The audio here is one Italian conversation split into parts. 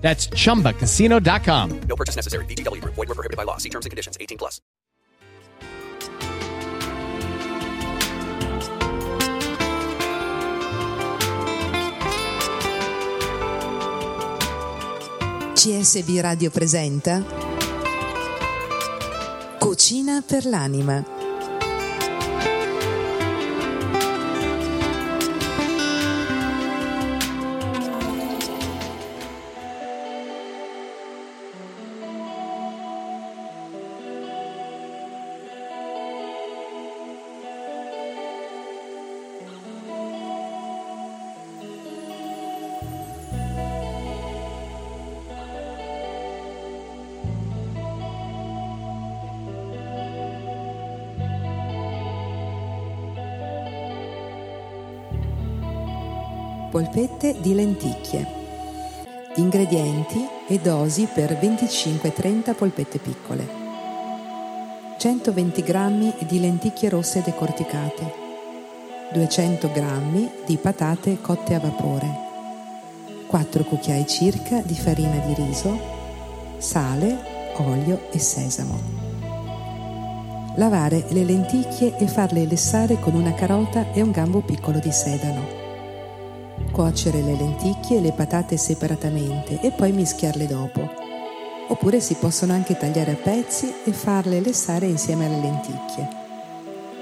That's chumbacasino.com. No purchase necessary. VGW Group. Void were prohibited by law. See terms and conditions. 18 plus. CSB Radio presenta Cucina per l'anima. Polpette di lenticchie. Ingredienti e dosi per 25-30 polpette piccole. 120 g di lenticchie rosse decorticate. 200 g di patate cotte a vapore. 4 cucchiai circa di farina di riso. Sale, olio e sesamo. Lavare le lenticchie e farle lessare con una carota e un gambo piccolo di sedano cuocere le lenticchie e le patate separatamente e poi mischiarle dopo. Oppure si possono anche tagliare a pezzi e farle lessare insieme alle lenticchie.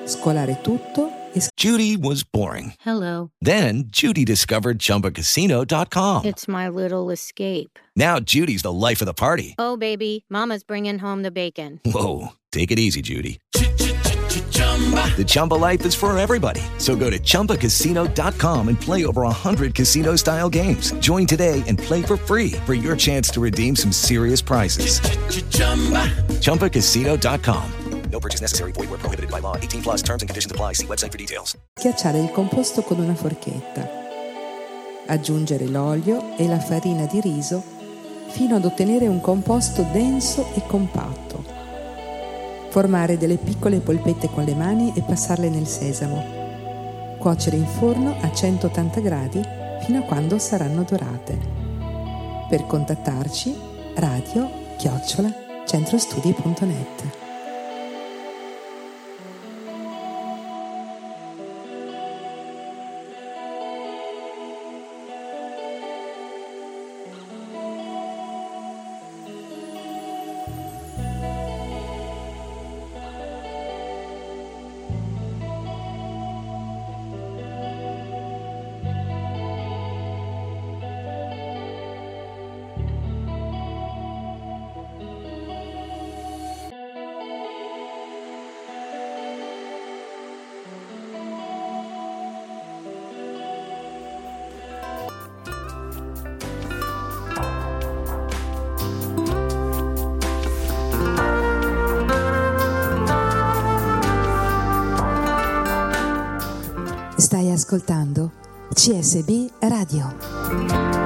Scolare tutto e Judy was boring. Hello. Then Judy discovered ChumbaCasino.com. It's my little escape. Now Judy's the life of the party. Oh, baby, Mama's bringing home the bacon. Whoa, take it easy, Judy. The Chumba life is for everybody. So go to ChumbaCasino.com and play over 100 casino style games. Join today and play for free for your chance to redeem some serious prizes. ChumbaCasino.com. No purchase necessary. Void were prohibited by law. 18 plus terms and conditions apply. See website for details. schiacciare il composto con una forchetta. Aggiungere l'olio e la farina di riso fino ad ottenere un composto denso e compatto. Formare delle piccole polpette con le mani e passarle nel sesamo. Cuocere in forno a 180 gradi fino a quando saranno dorate. Per contattarci radio chiocciola centrostudi.net. Stai ascoltando CSB Radio.